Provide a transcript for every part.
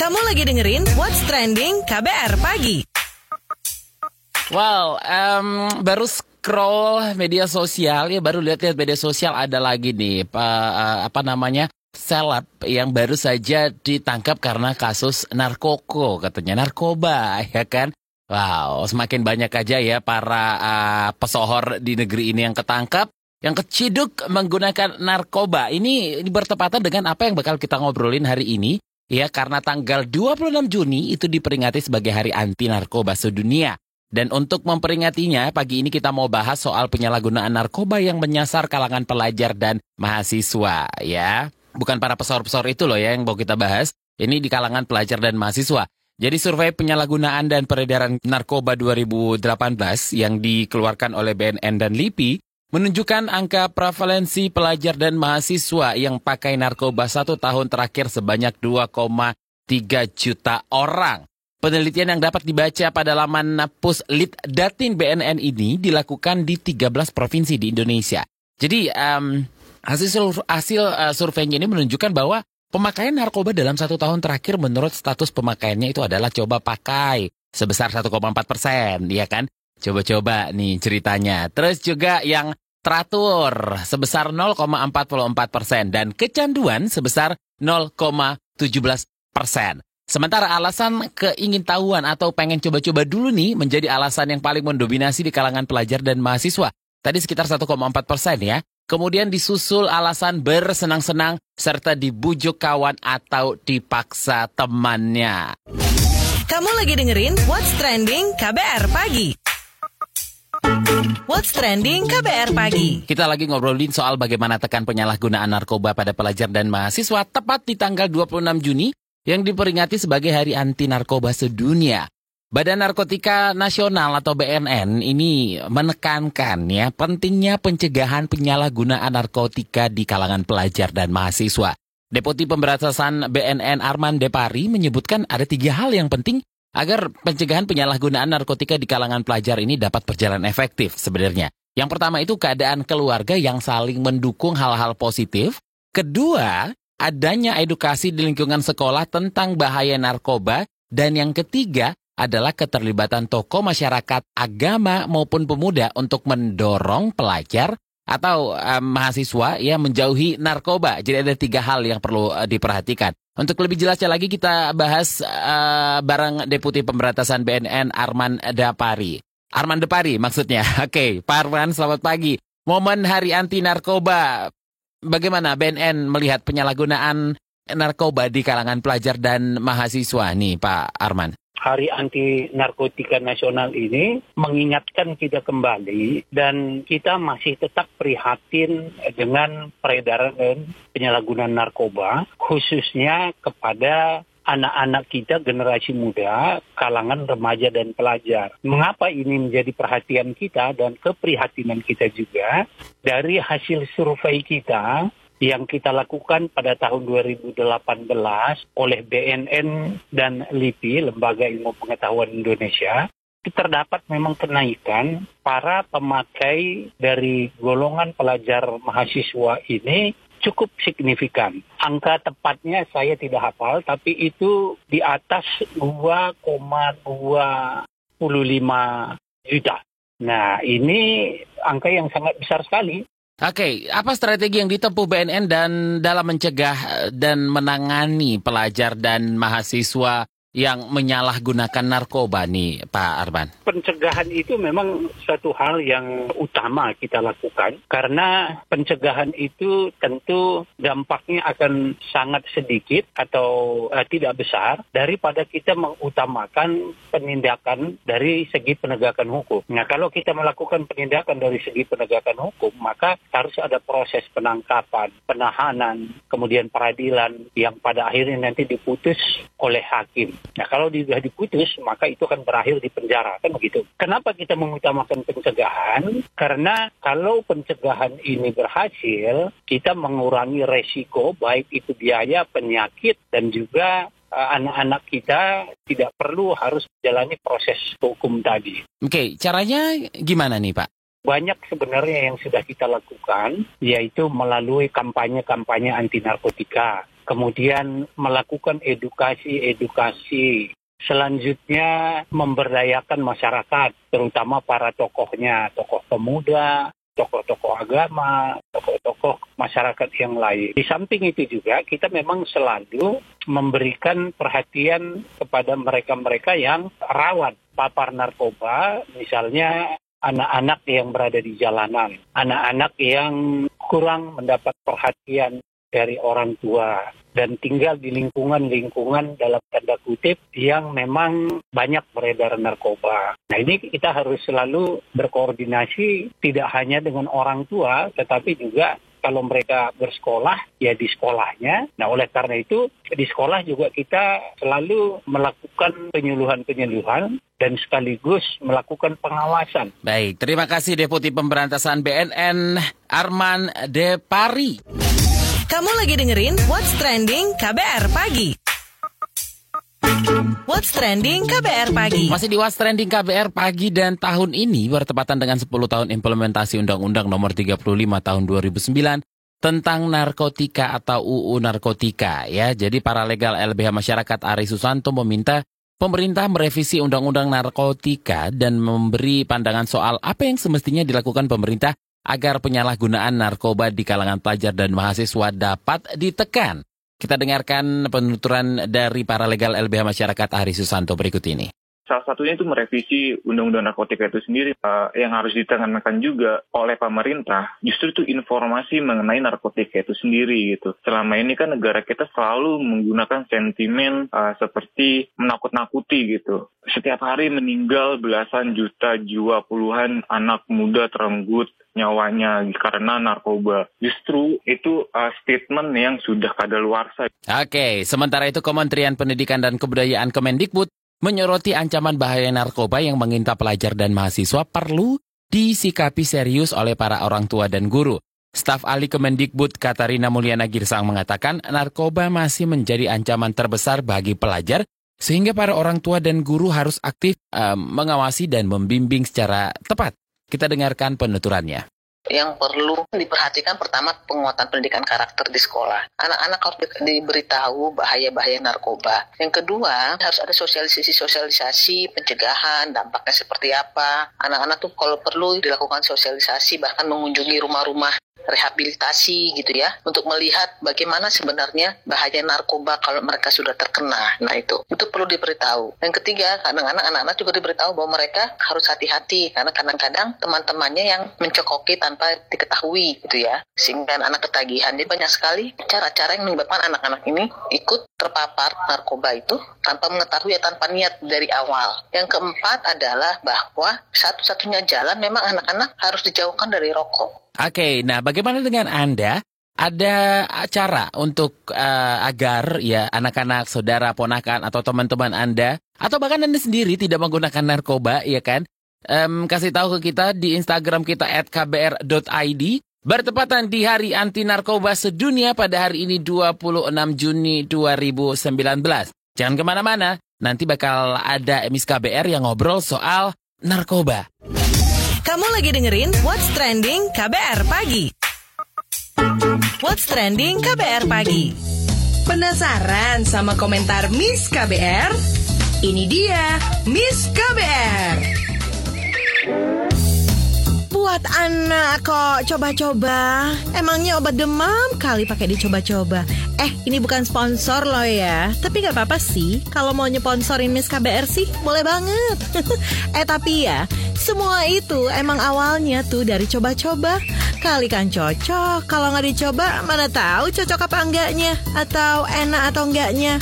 Kamu lagi dengerin What's Trending KBR Pagi. Wow, em, baru scroll media sosial ya, baru lihat-lihat media sosial ada lagi nih, eh, apa namanya, seleb yang baru saja ditangkap karena kasus narkoko, katanya narkoba, ya kan? Wow, semakin banyak aja ya para eh, pesohor di negeri ini yang ketangkap, yang keciduk menggunakan narkoba. Ini bertepatan dengan apa yang bakal kita ngobrolin hari ini, ya karena tanggal 26 Juni itu diperingati sebagai Hari Anti Narkoba Sedunia. Dan untuk memperingatinya, pagi ini kita mau bahas soal penyalahgunaan narkoba yang menyasar kalangan pelajar dan mahasiswa, ya. Bukan para pesor-pesor itu loh ya yang mau kita bahas. Ini di kalangan pelajar dan mahasiswa. Jadi survei penyalahgunaan dan peredaran narkoba 2018 yang dikeluarkan oleh BNN dan LIPI menunjukkan angka prevalensi pelajar dan mahasiswa yang pakai narkoba satu tahun terakhir sebanyak 2,3 juta orang. Penelitian yang dapat dibaca pada laman Puslit Datin BNN ini dilakukan di 13 provinsi di Indonesia. Jadi em, hasil hasil eh, surveinya ini menunjukkan bahwa pemakaian narkoba dalam satu tahun terakhir menurut status pemakaiannya itu adalah coba pakai sebesar 1,4 persen, ya kan? Coba-coba nih ceritanya. Terus juga yang teratur sebesar 0,44 persen dan kecanduan sebesar 0,17 persen. Sementara alasan keingintahuan atau pengen coba-coba dulu nih menjadi alasan yang paling mendominasi di kalangan pelajar dan mahasiswa. Tadi sekitar 1,4 persen ya. Kemudian disusul alasan bersenang-senang serta dibujuk kawan atau dipaksa temannya. Kamu lagi dengerin What's Trending KBR Pagi. What's Trending KBR Pagi. Kita lagi ngobrolin soal bagaimana tekan penyalahgunaan narkoba pada pelajar dan mahasiswa tepat di tanggal 26 Juni yang diperingati sebagai Hari Anti Narkoba Sedunia. Badan Narkotika Nasional atau BNN ini menekankan ya pentingnya pencegahan penyalahgunaan narkotika di kalangan pelajar dan mahasiswa. Deputi Pemberantasan BNN Arman Depari menyebutkan ada tiga hal yang penting agar pencegahan penyalahgunaan narkotika di kalangan pelajar ini dapat berjalan efektif sebenarnya. Yang pertama itu keadaan keluarga yang saling mendukung hal-hal positif. Kedua, adanya edukasi di lingkungan sekolah tentang bahaya narkoba. Dan yang ketiga adalah keterlibatan tokoh masyarakat, agama maupun pemuda untuk mendorong pelajar atau eh, mahasiswa ya menjauhi narkoba. Jadi ada tiga hal yang perlu eh, diperhatikan. Untuk lebih jelasnya lagi kita bahas eh, bareng Deputi Pemberantasan BNN Arman Dapari. Arman Depari maksudnya. Oke, Pak Arman selamat pagi. Momen Hari Anti Narkoba, bagaimana BNN melihat penyalahgunaan narkoba di kalangan pelajar dan mahasiswa nih Pak Arman? Hari Anti Narkotika Nasional ini mengingatkan kita kembali dan kita masih tetap prihatin dengan peredaran dan penyalahgunaan narkoba khususnya kepada anak-anak kita generasi muda, kalangan remaja dan pelajar. Mengapa ini menjadi perhatian kita dan keprihatinan kita juga dari hasil survei kita yang kita lakukan pada tahun 2018 oleh BNN dan LIPI, Lembaga Ilmu Pengetahuan Indonesia, terdapat memang kenaikan para pemakai dari golongan pelajar mahasiswa ini cukup signifikan. Angka tepatnya saya tidak hafal, tapi itu di atas 2,25 juta. Nah, ini angka yang sangat besar sekali. Oke, apa strategi yang ditempuh BNN dan dalam mencegah eh, dan menangani pelajar dan mahasiswa yang menyalahgunakan narkoba nih, Pak Arban? pencegahan itu memang satu hal yang utama kita lakukan karena pencegahan itu tentu dampaknya akan sangat sedikit atau eh, tidak besar daripada kita mengutamakan penindakan dari segi penegakan hukum. Nah, kalau kita melakukan penindakan dari segi penegakan hukum, maka harus ada proses penangkapan, penahanan, kemudian peradilan yang pada akhirnya nanti diputus oleh hakim. Nah, kalau sudah diputus, maka itu akan berakhir di penjara, kan begitu. Kenapa kita mengutamakan pencegahan? Karena kalau pencegahan ini berhasil, kita mengurangi resiko baik itu biaya, penyakit, dan juga eh, anak-anak kita tidak perlu harus menjalani proses hukum tadi. Oke, caranya gimana nih, Pak? Banyak sebenarnya yang sudah kita lakukan, yaitu melalui kampanye-kampanye anti narkotika. Kemudian melakukan edukasi-edukasi Selanjutnya memberdayakan masyarakat, terutama para tokohnya, tokoh pemuda, tokoh-tokoh agama, tokoh-tokoh masyarakat yang lain. Di samping itu juga kita memang selalu memberikan perhatian kepada mereka-mereka yang rawan papar narkoba, misalnya anak-anak yang berada di jalanan, anak-anak yang kurang mendapat perhatian dari orang tua, dan tinggal di lingkungan-lingkungan dalam tanda kutip yang memang banyak beredar narkoba. Nah ini kita harus selalu berkoordinasi tidak hanya dengan orang tua tetapi juga kalau mereka bersekolah ya di sekolahnya. Nah oleh karena itu di sekolah juga kita selalu melakukan penyuluhan-penyuluhan dan sekaligus melakukan pengawasan. Baik, terima kasih Deputi Pemberantasan BNN Arman Depari. Kamu lagi dengerin What's Trending KBR Pagi. What's Trending KBR Pagi. Masih di What's Trending KBR Pagi dan tahun ini bertepatan dengan 10 tahun implementasi Undang-Undang Nomor 35 Tahun 2009 tentang narkotika atau UU Narkotika ya. Jadi para legal LBH Masyarakat Ari Susanto meminta pemerintah merevisi Undang-Undang Narkotika dan memberi pandangan soal apa yang semestinya dilakukan pemerintah agar penyalahgunaan narkoba di kalangan pelajar dan mahasiswa dapat ditekan. Kita dengarkan penuturan dari para legal LBH Masyarakat Ari Susanto berikut ini. Salah satunya itu merevisi Undang-Undang Narkotika itu sendiri uh, yang harus ditekankan juga oleh pemerintah. Justru itu informasi mengenai narkotika itu sendiri gitu. Selama ini kan negara kita selalu menggunakan sentimen uh, seperti menakut-nakuti gitu. Setiap hari meninggal belasan juta jiwa puluhan anak muda terenggut nyawanya karena narkoba. Justru itu uh, statement yang sudah kadaluarsa. Oke, sementara itu Kementerian Pendidikan dan Kebudayaan Kemendikbud menyoroti ancaman bahaya narkoba yang menginta pelajar dan mahasiswa perlu disikapi serius oleh para orang tua dan guru. Staf ahli Kemendikbud Katarina Mulyana Girsang mengatakan narkoba masih menjadi ancaman terbesar bagi pelajar sehingga para orang tua dan guru harus aktif um, mengawasi dan membimbing secara tepat. Kita dengarkan penuturannya yang perlu diperhatikan pertama penguatan pendidikan karakter di sekolah. Anak-anak harus diberitahu bahaya-bahaya narkoba. Yang kedua, harus ada sosialisasi-sosialisasi, pencegahan, dampaknya seperti apa. Anak-anak tuh kalau perlu dilakukan sosialisasi, bahkan mengunjungi rumah-rumah rehabilitasi gitu ya untuk melihat bagaimana sebenarnya bahaya narkoba kalau mereka sudah terkena. Nah itu itu perlu diberitahu. Yang ketiga kadang-kadang anak-anak juga diberitahu bahwa mereka harus hati-hati karena kadang-kadang teman-temannya yang mencokoki tanpa diketahui gitu ya sehingga anak ketagihan. Jadi banyak sekali cara-cara yang menyebabkan anak-anak ini ikut terpapar narkoba itu tanpa mengetahui ya tanpa niat dari awal. Yang keempat adalah bahwa satu-satunya jalan memang anak-anak harus dijauhkan dari rokok. Oke, nah bagaimana dengan Anda? Ada cara untuk uh, agar ya anak-anak, saudara, ponakan atau teman-teman Anda atau bahkan Anda sendiri tidak menggunakan narkoba, ya kan? Um, kasih tahu ke kita di Instagram kita @kbr.id bertepatan di Hari Anti Narkoba Sedunia pada hari ini 26 Juni 2019. Jangan ke mana-mana, nanti bakal ada emis KBR yang ngobrol soal narkoba. Kamu lagi dengerin What's Trending KBR Pagi. What's Trending KBR Pagi. Penasaran sama komentar Miss KBR? Ini dia Miss KBR. Buat anak kok coba-coba. Emangnya obat demam kali pakai dicoba-coba. Eh, ini bukan sponsor loh ya. Tapi gak apa-apa sih. Kalau mau nyeponsorin Miss KBR sih, boleh banget. eh, tapi ya, semua itu emang awalnya tuh dari coba-coba. Kali kan cocok, kalau nggak dicoba mana tahu cocok apa enggaknya atau enak atau enggaknya.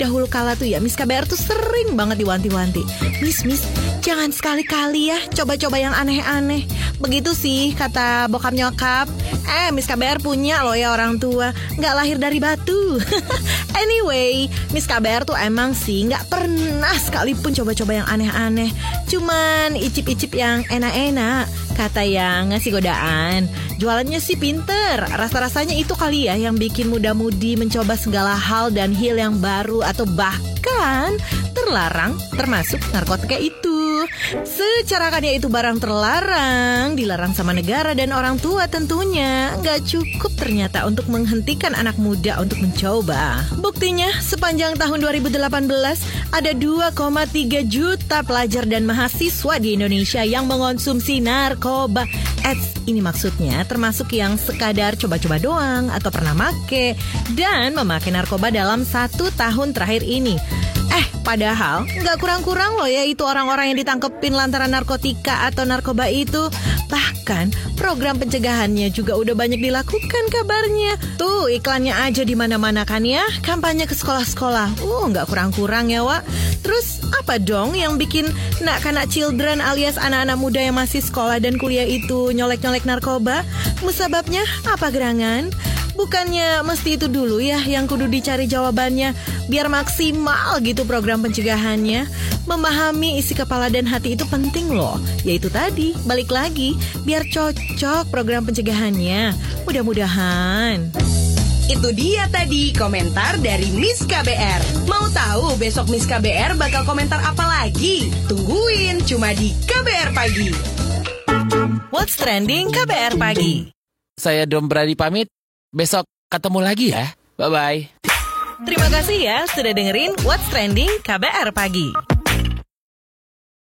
Dahulu kala tuh ya Miss KBR tuh sering banget diwanti-wanti. Miss, Miss, jangan sekali-kali ya coba-coba yang aneh-aneh. Begitu sih kata bokap nyokap. Eh, Miss KBR punya loh ya orang tua, nggak lahir dari batu. anyway, Miss KBR tuh emang sih nggak pernah sekalipun coba-coba yang aneh-aneh. Cuman icip-icip yang enak-enak. Kata yang ngasih godaan. Jualannya sih pinter. Rasa-rasanya itu kali ya yang bikin muda-mudi mencoba segala hal dan hil yang baru atau bahkan terlarang termasuk narkotika itu. Secarakannya itu barang terlarang, dilarang sama negara dan orang tua tentunya. Nggak cukup ternyata untuk menghentikan anak muda untuk mencoba. Buktinya, sepanjang tahun 2018, ada 2,3 juta pelajar dan mahasiswa di Indonesia yang mengonsumsi narkoba. Eits, ini maksudnya termasuk yang sekadar coba-coba doang atau pernah make dan memakai narkoba dalam satu tahun terakhir ini. Eh, padahal nggak kurang-kurang loh ya itu orang-orang yang ditangkepin lantaran narkotika atau narkoba itu. Bahkan program pencegahannya juga udah banyak dilakukan kabarnya. Tuh iklannya aja di mana-mana kan ya, kampanye ke sekolah-sekolah. Uh, nggak kurang-kurang ya, Wak. Terus apa dong yang bikin nak-kanak children alias anak-anak muda yang masih sekolah dan kuliah itu nyolek-nyolek narkoba? Musababnya apa gerangan? Bukannya mesti itu dulu ya yang kudu dicari jawabannya biar maksimal gitu program pencegahannya. Memahami isi kepala dan hati itu penting loh. Yaitu tadi, balik lagi biar cocok program pencegahannya. Mudah-mudahan. Itu dia tadi komentar dari Miss KBR. Mau tahu besok Miss KBR bakal komentar apa lagi? Tungguin cuma di KBR Pagi. What's trending KBR pagi? Saya Dom Brady pamit. Besok ketemu lagi ya. Bye-bye. Terima kasih ya sudah dengerin What's Trending KBR pagi.